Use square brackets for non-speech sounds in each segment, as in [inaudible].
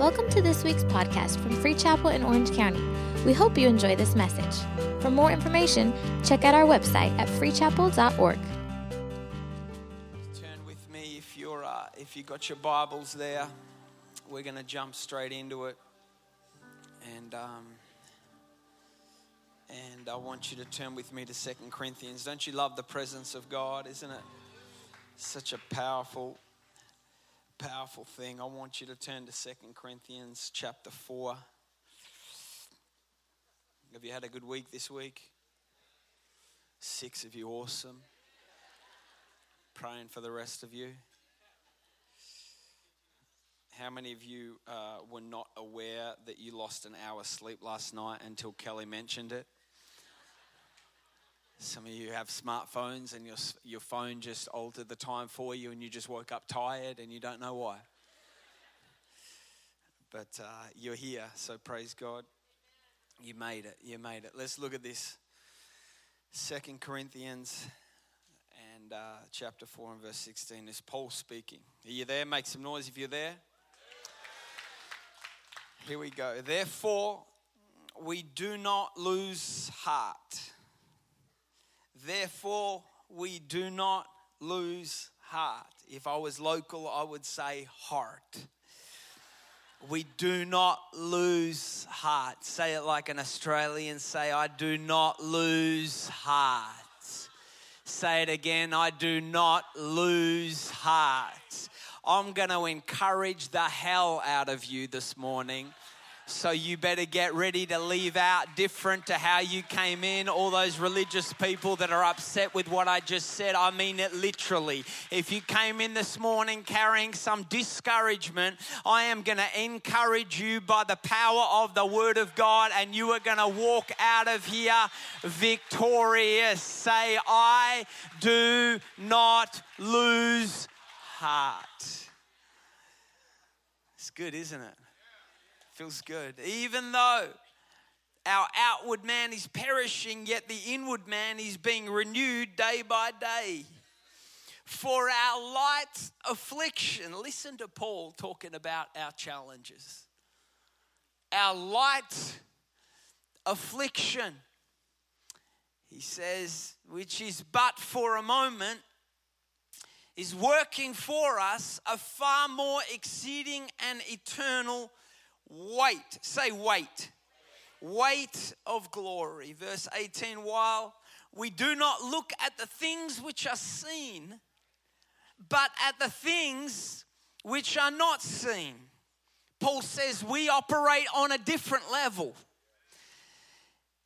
Welcome to this week's podcast from Free Chapel in Orange County. We hope you enjoy this message. For more information, check out our website at freechapel.org. Turn with me if you're uh, if you got your Bibles there. We're going to jump straight into it, and um, and I want you to turn with me to Second Corinthians. Don't you love the presence of God? Isn't it such a powerful, powerful thing? I want you to turn to Second Corinthians chapter four. Have you had a good week this week? Six of you, awesome. Praying for the rest of you. How many of you uh, were not aware that you lost an hour's sleep last night until Kelly mentioned it? Some of you have smartphones and your, your phone just altered the time for you and you just woke up tired and you don't know why. But uh, you're here, so praise God. You made it. You made it. Let's look at this. Second Corinthians and uh, chapter 4 and verse 16 is Paul speaking. Are you there? Make some noise if you're there. Here we go. Therefore, we do not lose heart. Therefore, we do not lose heart. If I was local, I would say heart. We do not lose heart. Say it like an Australian. Say, I do not lose heart. Say it again. I do not lose heart. I'm going to encourage the hell out of you this morning. So you better get ready to leave out different to how you came in. All those religious people that are upset with what I just said, I mean it literally. If you came in this morning carrying some discouragement, I am going to encourage you by the power of the Word of God, and you are going to walk out of here victorious. Say, I do not lose heart. It's good, isn't it? Feels good. Even though our outward man is perishing, yet the inward man is being renewed day by day. For our light affliction, listen to Paul talking about our challenges. Our light affliction, he says, which is but for a moment, is working for us a far more exceeding and eternal weight. Say weight. Weight of glory. Verse 18 While we do not look at the things which are seen, but at the things which are not seen. Paul says we operate on a different level.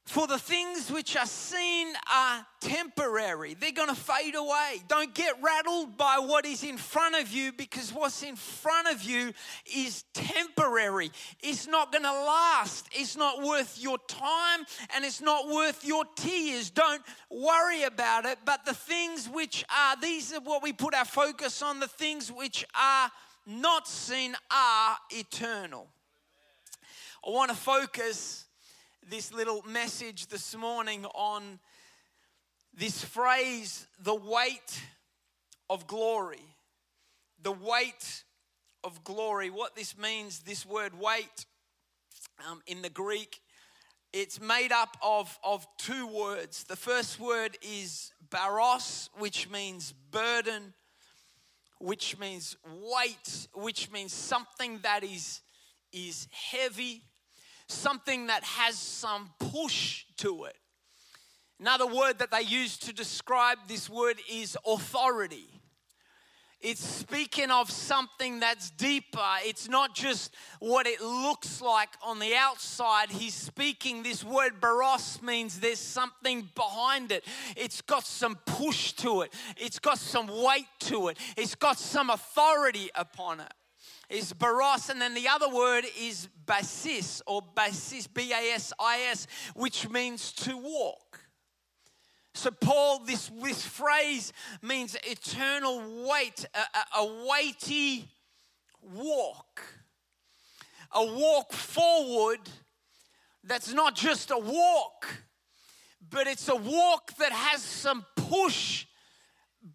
For the things which are seen are temporary. They're going to fade away. Don't get rattled by what is in front of you because what's in front of you is temporary. It's not going to last. It's not worth your time and it's not worth your tears. Don't worry about it. But the things which are, these are what we put our focus on, the things which are not seen are eternal. I want to focus this little message this morning on this phrase, the weight of glory. The weight of glory. What this means, this word weight um, in the Greek, it's made up of, of two words. The first word is baros, which means burden, which means weight, which means something that is, is heavy something that has some push to it. Another word that they use to describe this word is authority. It's speaking of something that's deeper. It's not just what it looks like on the outside. He's speaking this word baros means there's something behind it. It's got some push to it. It's got some weight to it. It's got some authority upon it is baros, and then the other word is basis or basis, B A S I S, which means to walk. So, Paul, this, this phrase means eternal weight, a, a, a weighty walk, a walk forward that's not just a walk, but it's a walk that has some push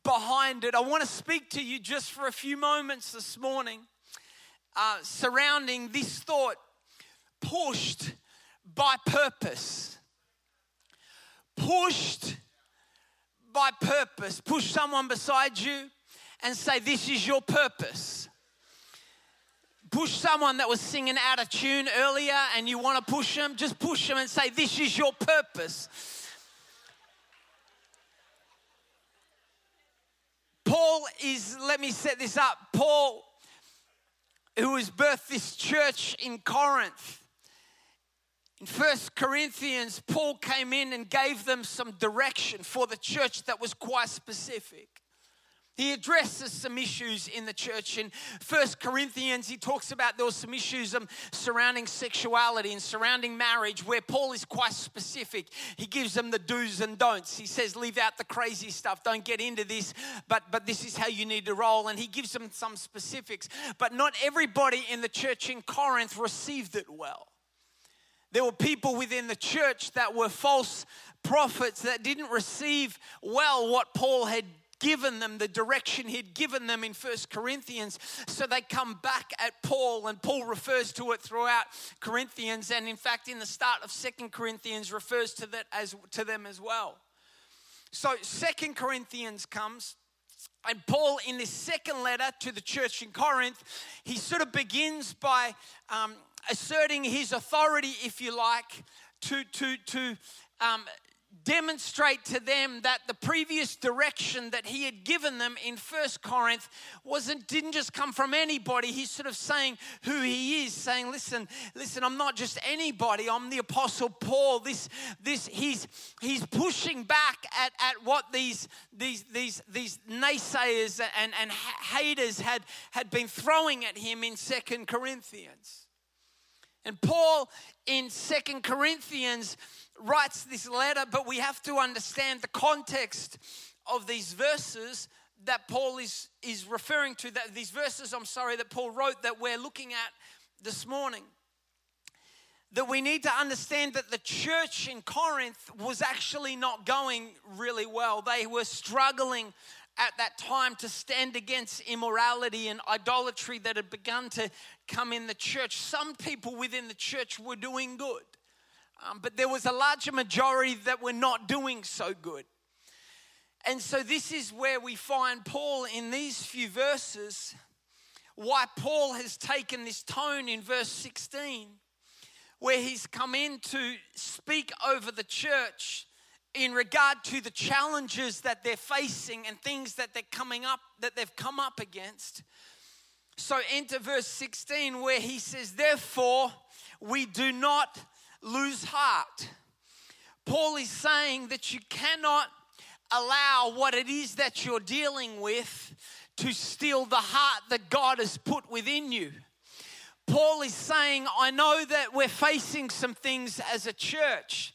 behind it. I want to speak to you just for a few moments this morning uh, surrounding this thought pushed by purpose. Pushed by purpose. Push someone beside you and say, This is your purpose. Push someone that was singing out of tune earlier and you want to push them, just push them and say, This is your purpose. Paul is, let me set this up. Paul, who has birthed this church in Corinth, in First Corinthians, Paul came in and gave them some direction for the church that was quite specific. He addresses some issues in the church. In First Corinthians, he talks about there were some issues um, surrounding sexuality and surrounding marriage, where Paul is quite specific. He gives them the do's and don'ts. He says, leave out the crazy stuff, don't get into this, but, but this is how you need to roll. And he gives them some specifics. But not everybody in the church in Corinth received it well. There were people within the church that were false prophets that didn't receive well what Paul had given them, the direction he'd given them in First Corinthians. So they come back at Paul, and Paul refers to it throughout Corinthians, and in fact, in the start of Second Corinthians, refers to that as to them as well. So Second Corinthians comes. And Paul, in this second letter to the church in Corinth, he sort of begins by um, asserting his authority, if you like, to, to, to um, demonstrate to them that the previous direction that he had given them in first corinth wasn't didn't just come from anybody. He's sort of saying who he is saying listen listen i'm not just anybody. I'm the apostle paul. This this he's he's pushing back at at what these these these these naysayers and and haters had had been throwing at him in second corinthians and paul in second corinthians writes this letter, but we have to understand the context of these verses that Paul is, is referring to, that these verses, I'm sorry, that Paul wrote that we're looking at this morning. That we need to understand that the church in Corinth was actually not going really well. They were struggling at that time to stand against immorality and idolatry that had begun to come in the church. Some people within the church were doing good. Um, but there was a larger majority that were not doing so good. And so, this is where we find Paul in these few verses, why Paul has taken this tone in verse 16, where he's come in to speak over the church in regard to the challenges that they're facing and things that they're coming up, that they've come up against. So, enter verse 16, where he says, Therefore, we do not lose heart. Paul is saying that you cannot allow what it is that you're dealing with to steal the heart that God has put within you. Paul is saying, I know that we're facing some things as a church.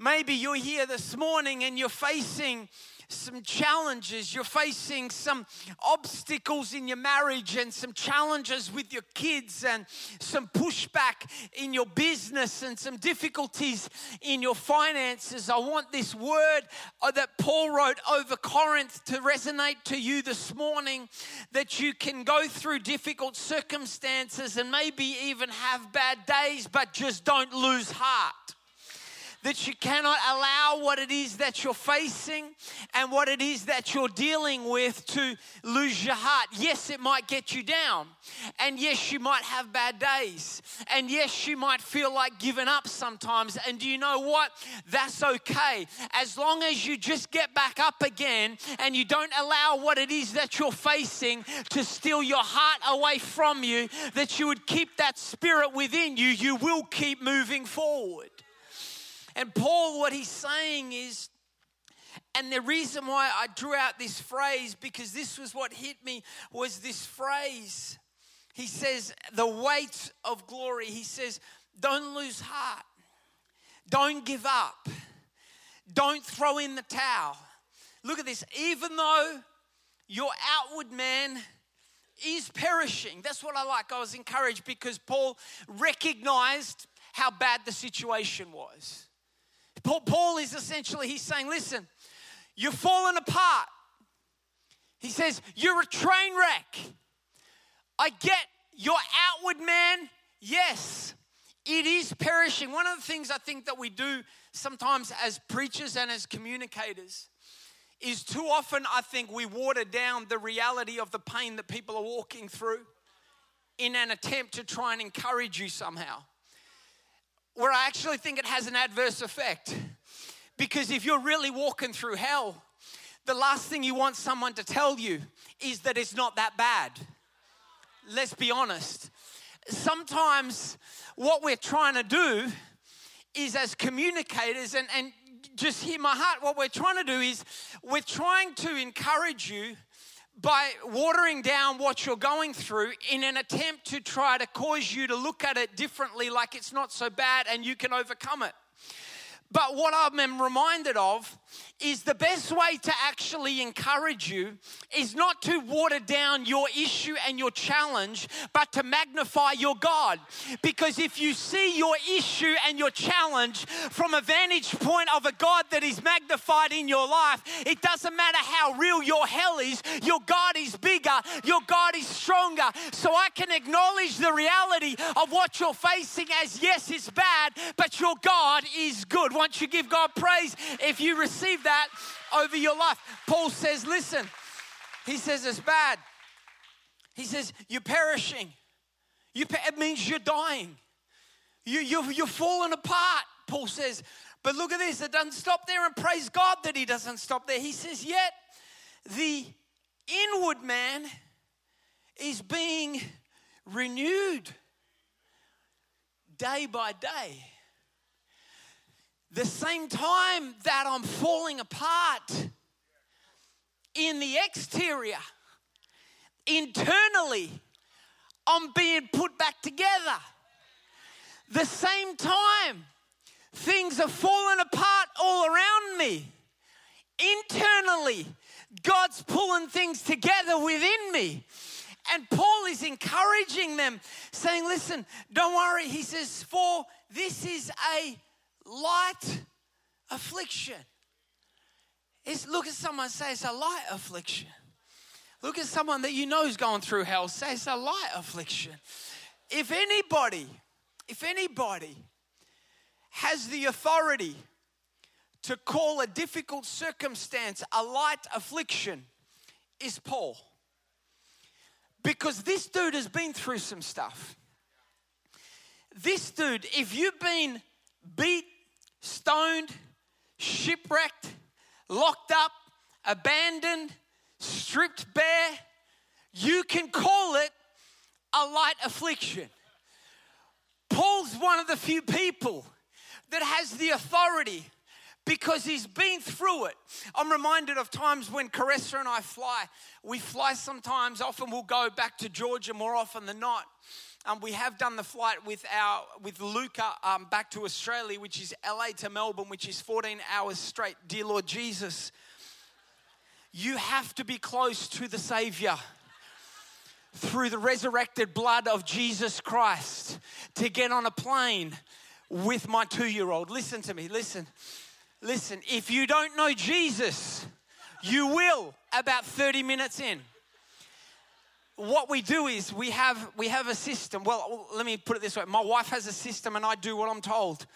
Maybe you're here this morning and you're facing some challenges, you're facing some obstacles in your marriage and some challenges with your kids and some pushback in your business and some difficulties in your finances, I want this word uh, that Paul wrote over Corinth to resonate to you this morning that you can go through difficult circumstances and maybe even have bad days, but just don't lose heart that you cannot allow what it is that you're facing and what it is that you're dealing with to lose your heart. Yes, it might get you down. And yes, you might have bad days. And yes, you might feel like giving up sometimes. And do you know what? That's okay. As long as you just get back up again and you don't allow what it is that you're facing to steal your heart away from you, that you would keep that spirit within you, you will keep moving forward. And Paul, what he's saying is, and the reason why I drew out this phrase, because this was what hit me, was this phrase. He says, the weight of glory. He says, don't lose heart. Don't give up. Don't throw in the towel. Look at this. Even though your outward man is perishing, that's what I like. I was encouraged because Paul recognized how bad the situation was. Paul is essentially, he's saying, listen, you're falling apart. He says, you're a train wreck. I get Your outward man, yes, it is perishing. One of the things I think that we do sometimes as preachers and as communicators is too often I think we water down the reality of the pain that people are walking through in an attempt to try and encourage you somehow. Where I actually think it has an adverse effect. Because if you're really walking through hell, the last thing you want someone to tell you is that it's not that bad. Let's be honest. Sometimes what we're trying to do is as communicators, and, and just hear my heart, what we're trying to do is we're trying to encourage you by watering down what you're going through in an attempt to try to cause you to look at it differently, like it's not so bad and you can overcome it. But what I'm reminded of is the best way to actually encourage you is not to water down your issue and your challenge, but to magnify your God. Because if you see your issue and your challenge from a vantage point of a God that is magnified in your life, it doesn't matter how real your hell is, your God is bigger, your God is stronger. So I can acknowledge the reality of what you're facing as yes, it's bad, but your God is good. Once you give God praise, if you receive that over your life. Paul says, listen, he says it's bad. He says, you're perishing. You, it means you're dying. You, you're, you're falling apart, Paul says. But look at this, it doesn't stop there, and praise God that he doesn't stop there. He says, yet the inward man is being renewed day by day the same time that I'm falling apart in the exterior, internally, I'm being put back together. The same time, things are falling apart all around me. Internally, God's pulling things together within me. And Paul is encouraging them, saying, Listen, don't worry. He says, For this is a light affliction. It's, look at someone say it's a light affliction. Look at someone that you know is going through hell. Say it's a light affliction. If anybody, if anybody has the authority to call a difficult circumstance a light affliction, is Paul. Because this dude has been through some stuff. This dude, if you've been beat stoned, shipwrecked, locked up, abandoned, stripped bare, you can call it a light affliction. Paul's one of the few people that has the authority because he's been through it. I'm reminded of times when Caressa and I fly. We fly sometimes, often we'll go back to Georgia more often than not. Um, we have done the flight with our with Luca um, back to Australia, which is LA to Melbourne, which is 14 hours straight. Dear Lord Jesus, you have to be close to the Savior through the resurrected blood of Jesus Christ to get on a plane with my two year old. Listen to me, listen, listen. If you don't know Jesus, you will about 30 minutes in what we do is we have we have a system. Well, let me put it this way: my wife has a system, and I do what I'm told.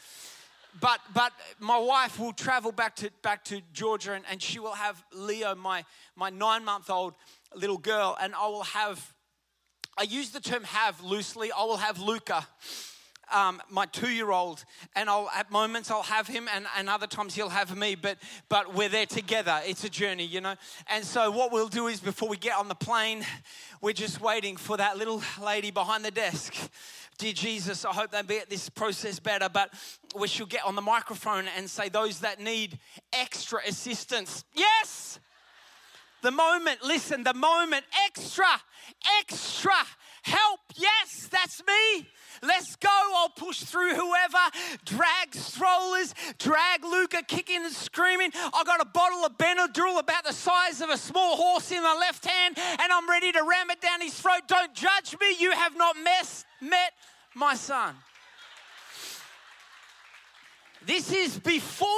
But but my wife will travel back to back to Georgia, and, and she will have Leo, my my nine month old little girl, and I will have. I use the term "have" loosely. I will have Luca um, my two-year-old, and I'll at moments I'll have him, and, and other times he'll have me. But but we're there together. It's a journey, you know. And so what we'll do is before we get on the plane, we're just waiting for that little lady behind the desk. Dear Jesus, I hope they get this process better. But we shall get on the microphone and say, those that need extra assistance, yes. The moment, listen, the moment, extra, extra help, yes, that's me. Let's go. I'll push through whoever. Drag strollers, drag Luca kicking and screaming. I got a bottle of Benadryl about the size of a small horse in the left hand, and I'm ready to ram it down his throat. Don't judge me. You have not mess, met my son. This is before,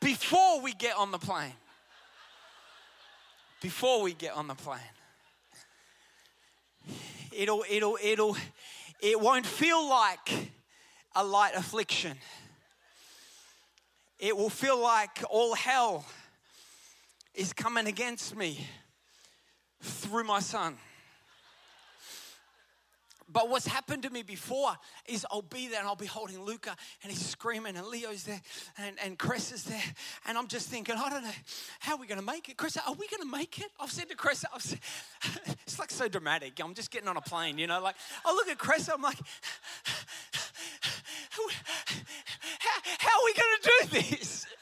before we get on the plane. Before we get on the plane. It'll, it'll, it'll, it won't feel like a light affliction. It will feel like all hell is coming against me through my son. But what's happened to me before is I'll be there and I'll be holding Luca and he's screaming and Leo's there and, and Chris is there. And I'm just thinking, I don't know, how are we going to make it? Chris, are we going to make it? I've said to Chris, said, [laughs] it's like so dramatic. I'm just getting on a plane, you know, like, I look at Chris, I'm like, [laughs] how, how are we going to do this? [laughs]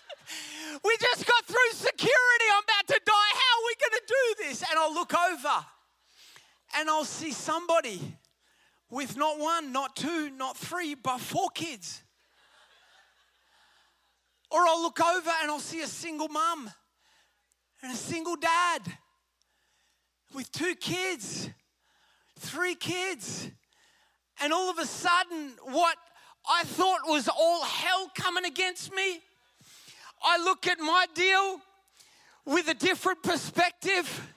We just got through security. I'm about to die. How are we going to do this? And I'll look over and I'll see somebody with not one, not two, not three, but four kids. Or I'll look over and I'll see a single mum and a single dad with two kids, three kids. And all of a sudden, what I thought was all hell coming against me, I look at my deal with a different perspective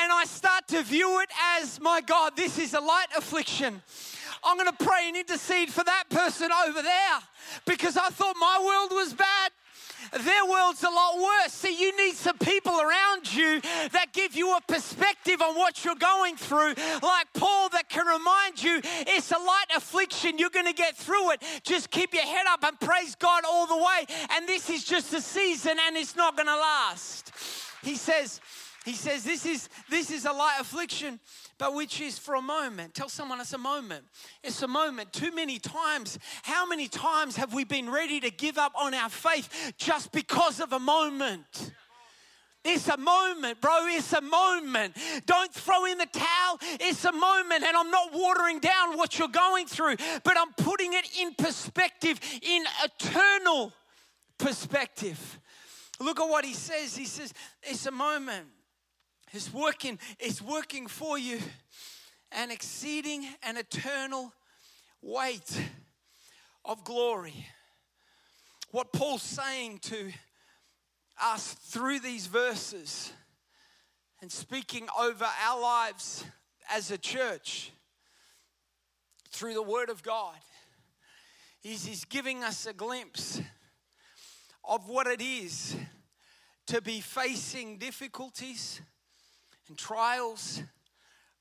and I start to view it as, my God, this is a light affliction. I'm going to pray and intercede for that person over there because I thought my world was bad. Their world's a lot worse. See, you need some people around you that give you a perspective on what you're going through, like Paul, that can remind you it's a light affliction. You're going to get through it. Just keep your head up and praise God all the way. And this is just a season and it's not going to last. He says, he says, This is this is a light affliction, but which is for a moment. Tell someone it's a moment. It's a moment. Too many times, how many times have we been ready to give up on our faith just because of a moment? It's a moment, bro. It's a moment. Don't throw in the towel. It's a moment. And I'm not watering down what you're going through, but I'm putting it in perspective, in eternal perspective. Look at what he says. He says, It's a moment. It's working, it's working for you. An exceeding and eternal weight of glory. What Paul's saying to us through these verses and speaking over our lives as a church through the Word of God is He's giving us a glimpse of what it is to be facing difficulties and trials,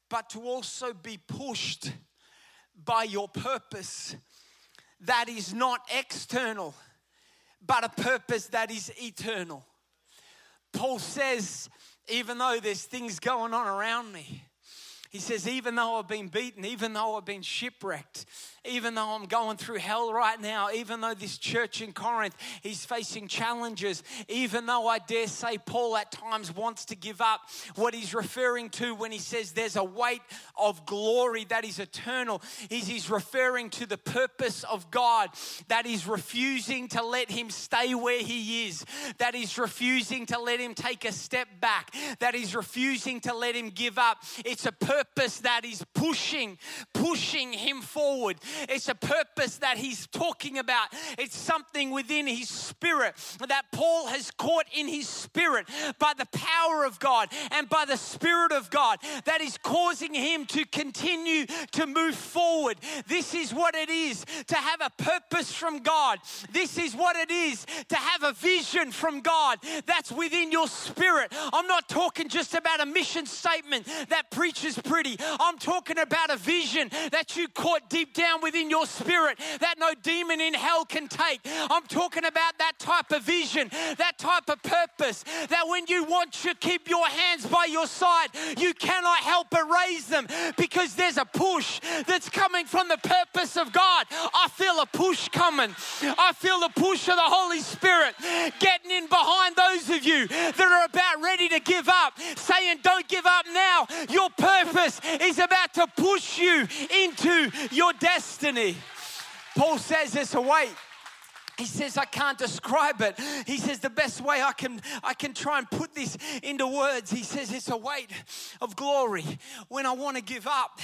but to also be pushed by your purpose that is not external, but a purpose that is eternal. Paul says, even though there's things going on around me, he says, even though I've been beaten, even though I've been shipwrecked, even though I'm going through hell right now, even though this church in Corinth is facing challenges, even though I dare say Paul at times wants to give up, what he's referring to when he says there's a weight of glory that is eternal, is he's referring to the purpose of God that is refusing to let him stay where he is, that is refusing to let him take a step back, that is refusing to let him give up. It's a purpose that is pushing, pushing him forward. It's a purpose that he's talking about. It's something within his spirit that Paul has caught in his spirit by the power of God and by the Spirit of God that is causing him to continue to move forward. This is what it is to have a purpose from God. This is what it is to have a vision from God that's within your spirit. I'm not talking just about a mission statement that preaches pretty. I'm talking about a vision that you caught deep down within your spirit that no demon in hell can take. I'm talking about that type of vision, that type of purpose, that when you want to keep your hands by your side, you cannot help but raise them because there's a push that's coming from the purpose of God. I feel a push coming. I feel the push of the Holy Spirit getting in behind those of you that are about ready to give up, saying, Don't give up now. Your purpose is about to push you into your destiny. Paul says it's a weight. He says i can't describe it. He says the best way i can i can try and put this into words he says it's a weight of glory. When i want to give up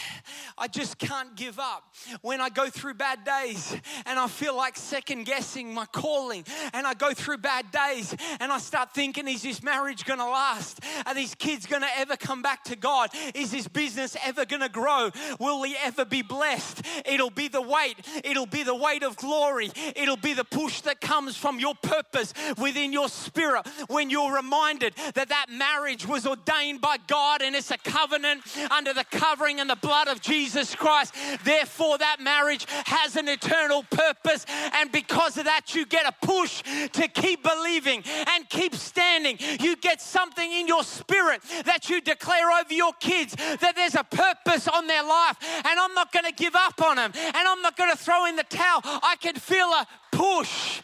i just can't give up. When i go through bad days and i feel like second guessing my calling and i go through bad days and i start thinking is this marriage going to last? Are these kids going to ever come back to god? Is this business ever going to grow? Will we ever be blessed? It'll be the weight it'll be the weight of glory. It'll be the push that comes from your purpose within your spirit when you're reminded that that marriage was ordained by God and it's a covenant under the covering and the blood of Jesus Christ. Therefore, that marriage has an eternal purpose, and because of that, you get a push to keep believing and keep standing. You get something in your spirit that you declare over your kids that there's a purpose on their life, and I'm not going to give up on them, and I'm not going to throw in the towel. I can feel a push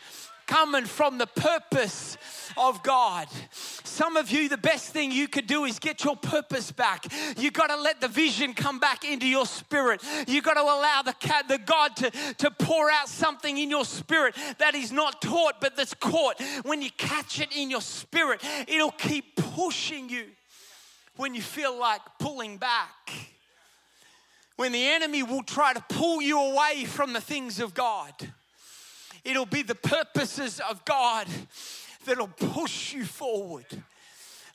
coming from the purpose of God. Some of you, the best thing you could do is get your purpose back. You got to let the vision come back into your spirit. You got to allow the, the God to, to pour out something in your spirit that is not taught but that's caught. When you catch it in your spirit, it'll keep pushing you when you feel like pulling back. When the enemy will try to pull you away from the things of God It'll be the purposes of God that'll push you forward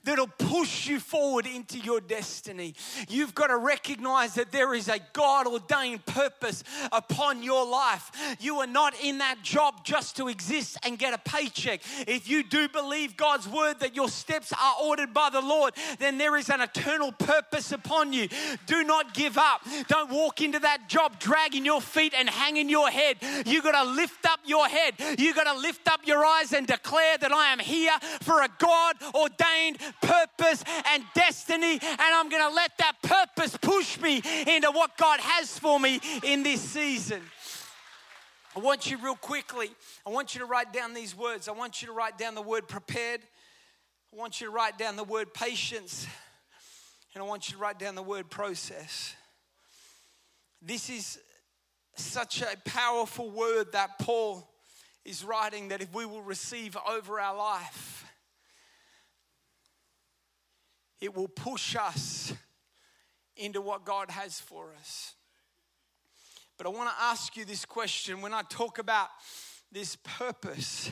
that'll push you forward into your destiny. You've got to recognize that there is a God ordained purpose upon your life. You are not in that job just to exist and get a paycheck. If you do believe God's word that your steps are ordered by the Lord, then there is an eternal purpose upon you. Do not give up. Don't walk into that job dragging your feet and hanging your head. You got to lift up your head. You got to lift up your eyes and declare that I am here for a God ordained purpose and destiny, and I'm going to let that purpose push me into what God has for me in this season. I want you real quickly, I want you to write down these words. I want you to write down the word prepared. I want you to write down the word patience. And I want you to write down the word process. This is such a powerful word that Paul is writing that if we will receive over our life, it will push us into what God has for us. But I want to ask you this question when I talk about this purpose,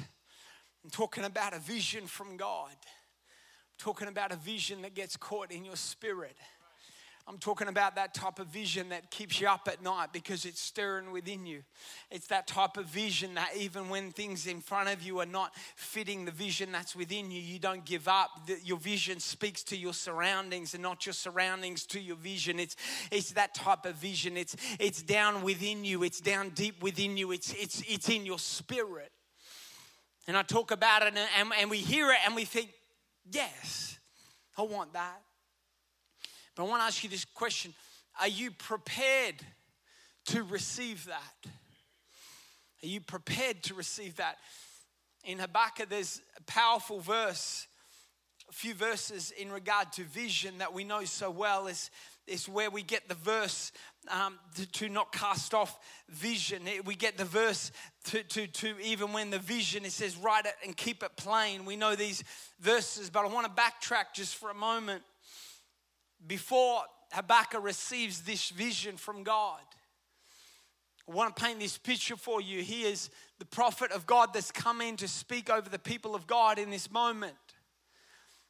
I'm talking about a vision from God, I'm talking about a vision that gets caught in your spirit. I'm talking about that type of vision that keeps you up at night because it's stirring within you. It's that type of vision that even when things in front of you are not fitting the vision that's within you, you don't give up. Your vision speaks to your surroundings and not your surroundings to your vision. It's, it's that type of vision. It's, it's down within you, it's down deep within you, it's, it's, it's in your spirit. And I talk about it and, and we hear it and we think, yes, I want that. But I want to ask you this question Are you prepared to receive that? Are you prepared to receive that? In Habakkuk, there's a powerful verse, a few verses in regard to vision that we know so well. Is is where we get the verse um, to, to, not cast off vision. We get the verse to, to, to even when the vision, it says, write it and keep it plain. We know these verses, but I want to backtrack just for a moment before Habakkuk receives this vision from God. I want to paint this picture for you. He is the prophet of God that's come in to speak over the people of God in this moment.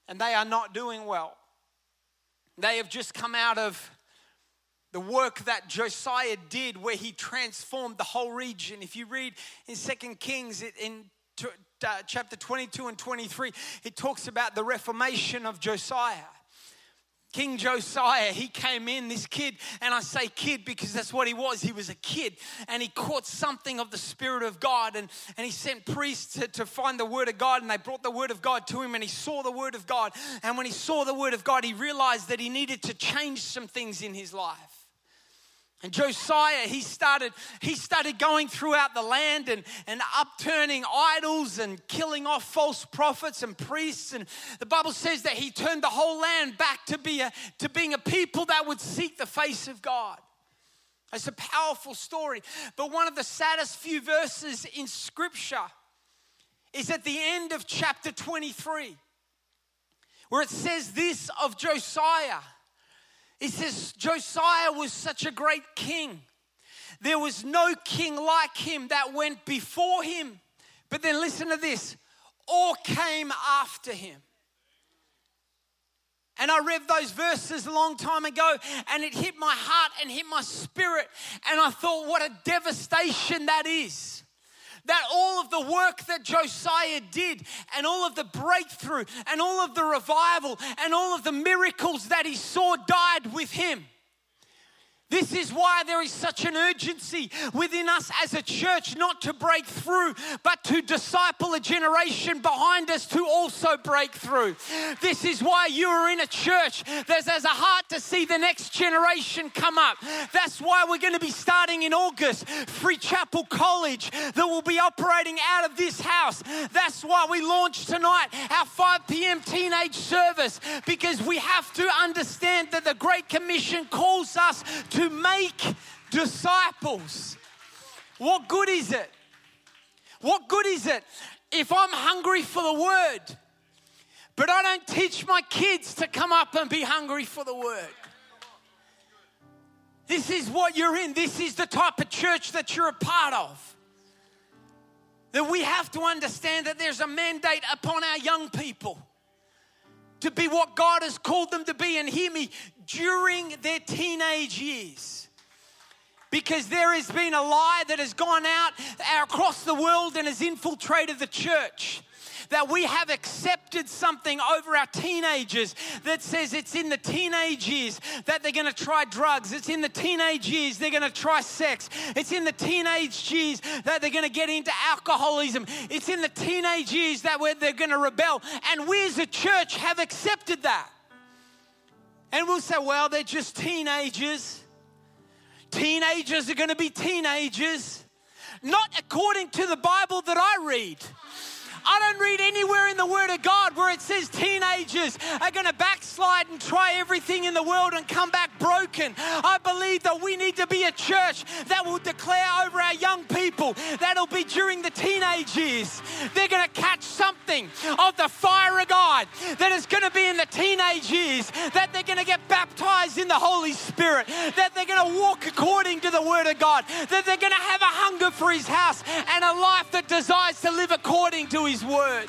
And they are not doing well. They have just come out of the work that Josiah did where he transformed the whole region. If you read in Second Kings in uh, chapter 22 and 23, it talks about the reformation of Josiah. King Josiah, he came in, this kid, and I say kid because that's what he was. He was a kid, and he caught something of the Spirit of God, and, and he sent priests to, to find the Word of God, and they brought the Word of God to him, and he saw the Word of God. And when he saw the Word of God, he realized that he needed to change some things in his life. And Josiah, he started, he started going throughout the land and, and upturning idols and killing off false prophets and priests. And the Bible says that he turned the whole land back to, be a, to being a people that would seek the face of God. It's a powerful story. But one of the saddest few verses in Scripture is at the end of chapter 23, where it says this of Josiah. It says, Josiah was such a great king. There was no king like him that went before him. But then listen to this all came after him. And I read those verses a long time ago, and it hit my heart and hit my spirit. And I thought, what a devastation that is. That all of the work that Josiah did, and all of the breakthrough, and all of the revival, and all of the miracles that he saw died with him. This is why there is such an urgency within us as a church not to break through, but to disciple a generation behind us to also break through. This is why you are in a church that has a heart to see the next generation come up. That's why we're going to be starting in August, Free Chapel College, that will be operating out of this house. That's why we launched tonight our 5 p.m. teenage service, because we have to understand that the Great Commission calls us to to make disciples. What good is it? What good is it if I'm hungry for the word, but I don't teach my kids to come up and be hungry for the word? This is what you're in. This is the type of church that you're a part of. That we have to understand that there's a mandate upon our young people to be what God has called them to be. And hear me, during their teenage years. Because there has been a lie that has gone out across the world and has infiltrated the church that we have accepted something over our teenagers that says it's in the teenage years that they're going to try drugs. It's in the teenage years they're going to try sex. It's in the teenage years that they're going to get into alcoholism. It's in the teenage years that they're going to rebel. And we as a church have accepted that. And we'll say, well, they're just teenagers. Teenagers are going to be teenagers. Not according to the Bible that I read. I don't read anywhere in the Word of God where it says teenagers are going to backslide and try everything in the world and come back broken. I believe that we need to be a church that will declare over our young people that'll be during the teenage years. They're going to catch something of the fire of God that is going to be in the teenage years, that they're going to get baptized in the Holy Spirit, that they're going to walk according to the Word of God, that they're going to have a hunger for His house and a life that desires to live according to His Word.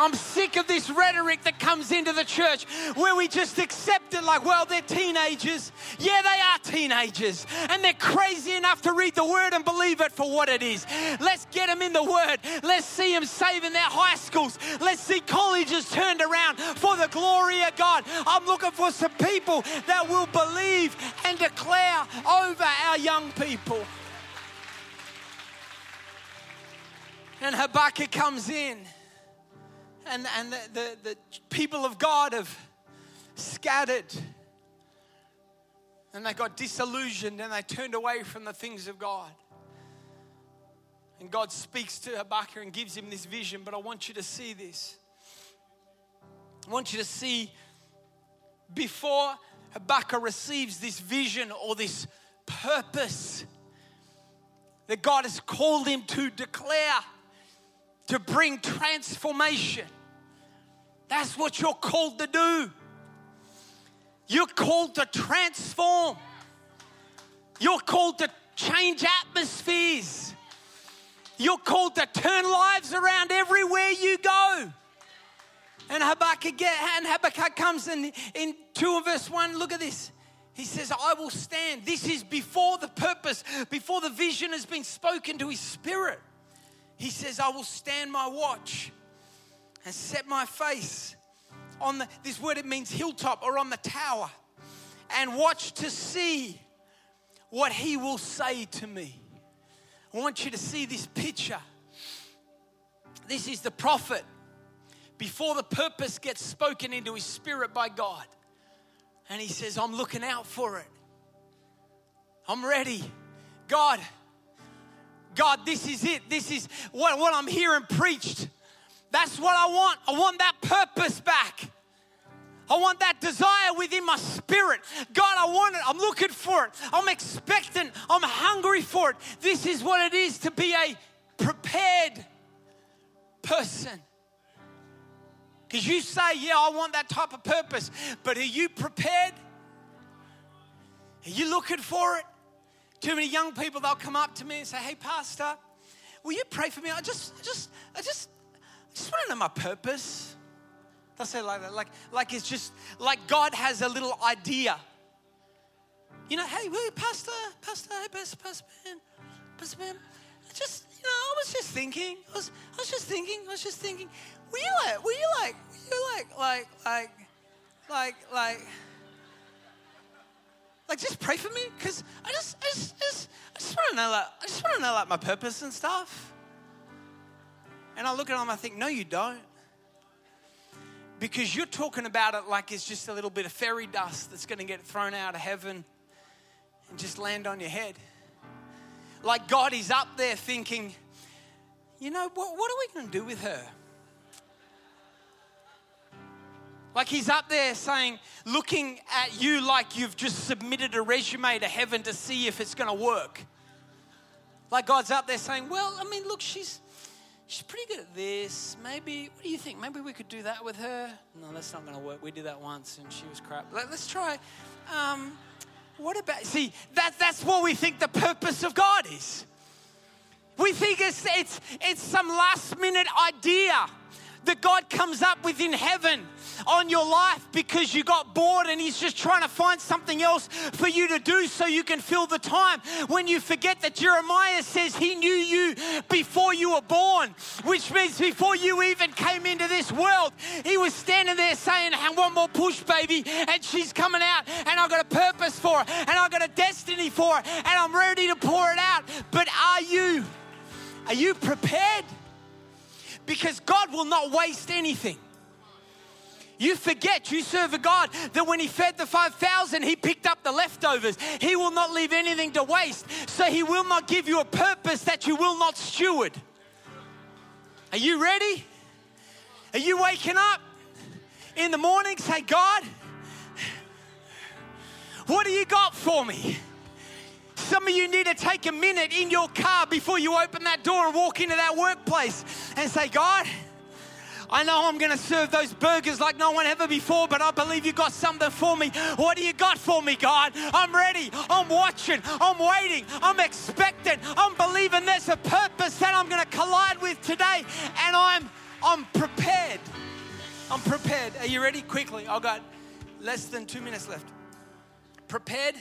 I'm sick of this rhetoric that comes into the church where we just accept it like, well, they're teenagers. Yeah, they are teenagers. And they're crazy enough to read the word and believe it for what it is. Let's get them in the word. Let's see them saving their high schools. Let's see colleges turned around for the glory of God. I'm looking for some people that will believe and declare over our young people. And Habakkuk comes in and, and the, the, the people of God have scattered and they got disillusioned and they turned away from the things of God. And God speaks to Habakkuk and gives him this vision, but I want you to see this. I want you to see before Habakkuk receives this vision or this purpose that God has called him to declare, to bring transformation. That's what you're called to do. You're called to transform. You're called to change atmospheres. You're called to turn lives around everywhere you go. And Habakkuk, get, and Habakkuk comes in, in 2 verse 1. Look at this. He says, I will stand. This is before the purpose, before the vision has been spoken to his spirit. He says, I will stand my watch and set my face on the, this word, it means hilltop or on the tower, and watch to see what he will say to me. I want you to see this picture. This is the prophet before the purpose gets spoken into his spirit by God. And he says, I'm looking out for it. I'm ready. God, God, this is it. This is what, what I'm hearing preached. That's what I want. I want that purpose back. I want that desire within my spirit. God, I want it. I'm looking for it. I'm expectant. I'm hungry for it. This is what it is to be a prepared person. Because you say, Yeah, I want that type of purpose, but are you prepared? Are you looking for it? Too many young people, they'll come up to me and say, Hey, Pastor, will you pray for me? I just, I just, I just, I just want to know my purpose. They'll say like that, like, like it's just like God has a little idea. You know, hey, will you, Pastor, Pastor, hey, Pastor, Pastor man, Pastor man, I just, you know, I was just thinking, I was, I was just thinking, I was just thinking, were you like, were you like, were you like, like, like, like, like, like, just pray for me, cause I just, I just, I just, I just want to know, like, I just want to know, like, my purpose and stuff. And I look at them, I think, no, you don't, because you're talking about it like it's just a little bit of fairy dust that's going to get thrown out of heaven and just land on your head. Like God is up there thinking, you know, what, what are we going to do with her? Like he's up there saying, looking at you like you've just submitted a resume to heaven to see if it's going to work. Like God's up there saying, well, I mean, look, she's she's pretty good at this. Maybe, what do you think? Maybe we could do that with her. No, that's not going to work. We did that once and she was crap. Let, us try. Um, what about, see, that, that's what we think the purpose of God is. We think it's, it's, it's some last minute idea that God comes up with in heaven on your life because you got bored and He's just trying to find something else for you to do so you can fill the time. When you forget that Jeremiah says He knew you before you were born, which means before you even came into this world, He was standing there saying, One more push, baby, and she's coming out, and I've got a purpose for it, and I've got a destiny for it, and I'm ready to pour it out. But are you? Are you prepared? Because God will not waste anything. You forget you serve a God that when He fed the 5,000, He picked up the leftovers. He will not leave anything to waste. So He will not give you a purpose that you will not steward. Are you ready? Are you waking up in the morning? Say, God, what do you got for me? Some of you need to take a minute in your car before you open that door and walk into that workplace and say, God, I know I'm going to serve those burgers like no one ever before, but I believe you got something for me. What do you got for me, God? I'm ready. I'm watching. I'm waiting. I'm expectant. I'm believing there's a purpose that I'm going to collide with today, and I'm I'm prepared. I'm prepared. Are you ready? Quickly, I've got less than two minutes left. Prepared,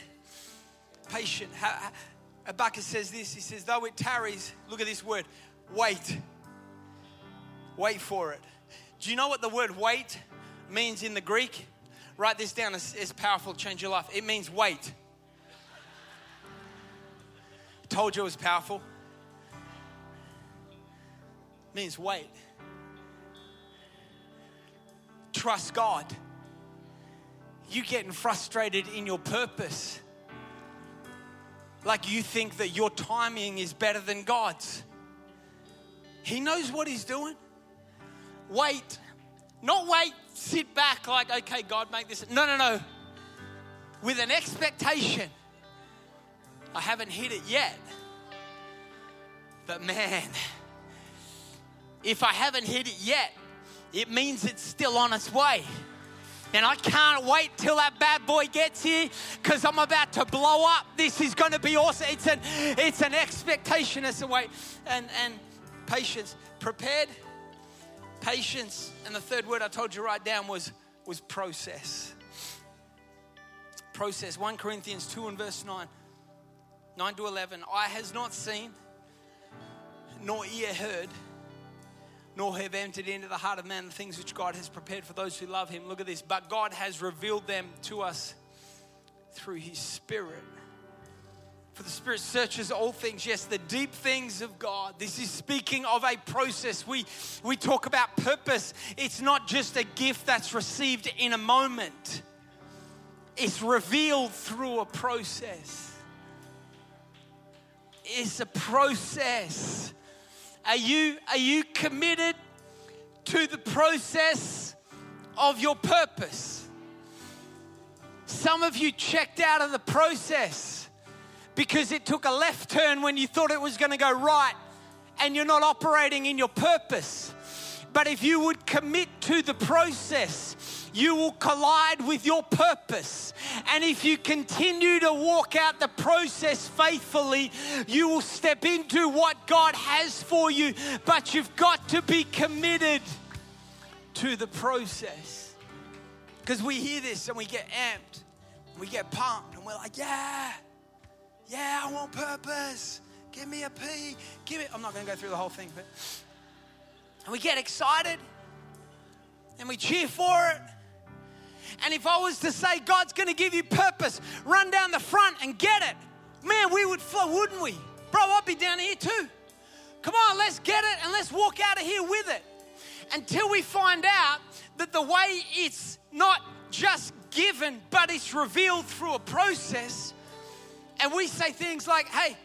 patient. Habakkuk says this. He says, though it tarries, look at this word, wait. Wait for it. Do you know what the word wait means in the Greek? Write this down, it's, it's powerful, change your life. It means wait. Told you it was powerful. It means wait. Trust God. You getting frustrated in your purpose. Like you think that your timing is better than God's. He knows what He's doing wait. Not wait, sit back like, okay, God, make this. No, no, no. With an expectation. I haven't hit it yet. But man, if I haven't hit it yet, it means it's still on its way. And I can't wait till that bad boy gets here because I'm about to blow up. This is going to be awesome. It's an, it's an expectation It's a way and, and patience. Prepared patience. And the third word I told you write down was, was process. Process. 1 Corinthians 2 and verse 9. 9 to 11. Eye has not seen, nor ear heard, nor have entered into the heart of man the things which God has prepared for those who love him. Look at this. But God has revealed them to us through his Spirit. For the Spirit searches all things, yes, the deep things of God. This is speaking of a process. We, we talk about purpose. It's not just a gift that's received in a moment, it's revealed through a process. It's a process. Are you, are you committed to the process of your purpose? Some of you checked out of the process because it took a left turn when you thought it was going to go right and you're not operating in your purpose. But if you would commit to the process, you will collide with your purpose. And if you continue to walk out the process faithfully, you will step into what God has for you. But you've got to be committed to the process. Because we hear this and we get amped, we get pumped, and we're like, yeah, yeah, I want purpose. Give me a P. Give it. I'm not going to go through the whole thing, but. And we get excited and we cheer for it. And if I was to say, God's going to give you purpose, run down the front and get it, man, we would flow, wouldn't we? Bro, I'd be down here too. Come on, let's get it and let's walk out of here with it. Until we find out that the way it's not just given, but it's revealed through a process. And we say things like, hey,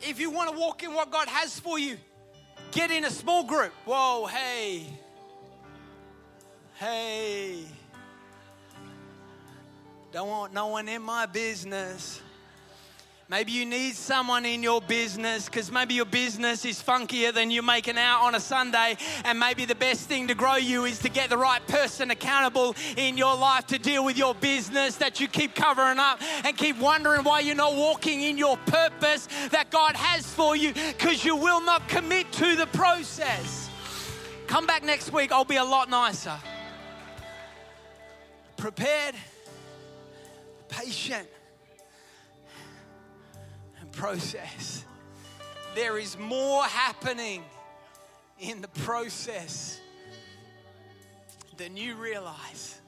if you want to walk in what God has for you, get in a small group. Whoa, hey, hey. Don't want no one in my business. Maybe you need someone in your business because maybe your business is funkier than you're making out on a Sunday. And maybe the best thing to grow you is to get the right person accountable in your life to deal with your business that you keep covering up and keep wondering why you're not walking in your purpose that God has for you because you will not commit to the process. Come back next week, I'll be a lot nicer. Prepared, patient and process. There is more happening in the process than you realize.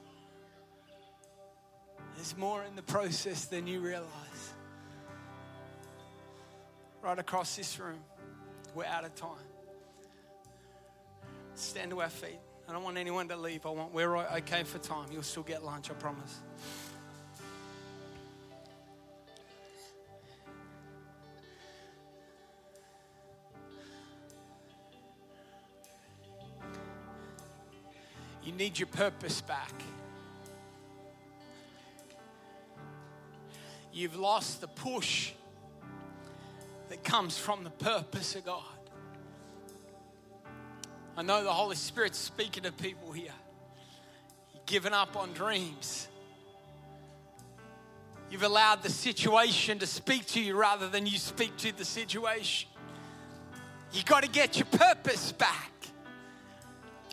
There's more in the process than you realize. Right across this room, we're out of time. Stand to our feet. I don't want anyone to leave. I want we're okay for time. You'll still get lunch, I promise. You need your purpose back. You've lost the push that comes from the purpose of God. I know the Holy Spirit's speaking to people here. You've given up on dreams. You've allowed the situation to speak to you rather than you speak to the situation. You got to get your purpose back.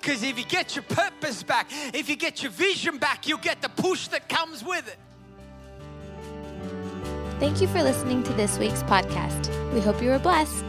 Because if you get your purpose back, if you get your vision back, you'll get the push that comes with it. Thank you for listening to this week's podcast. We hope you were blessed.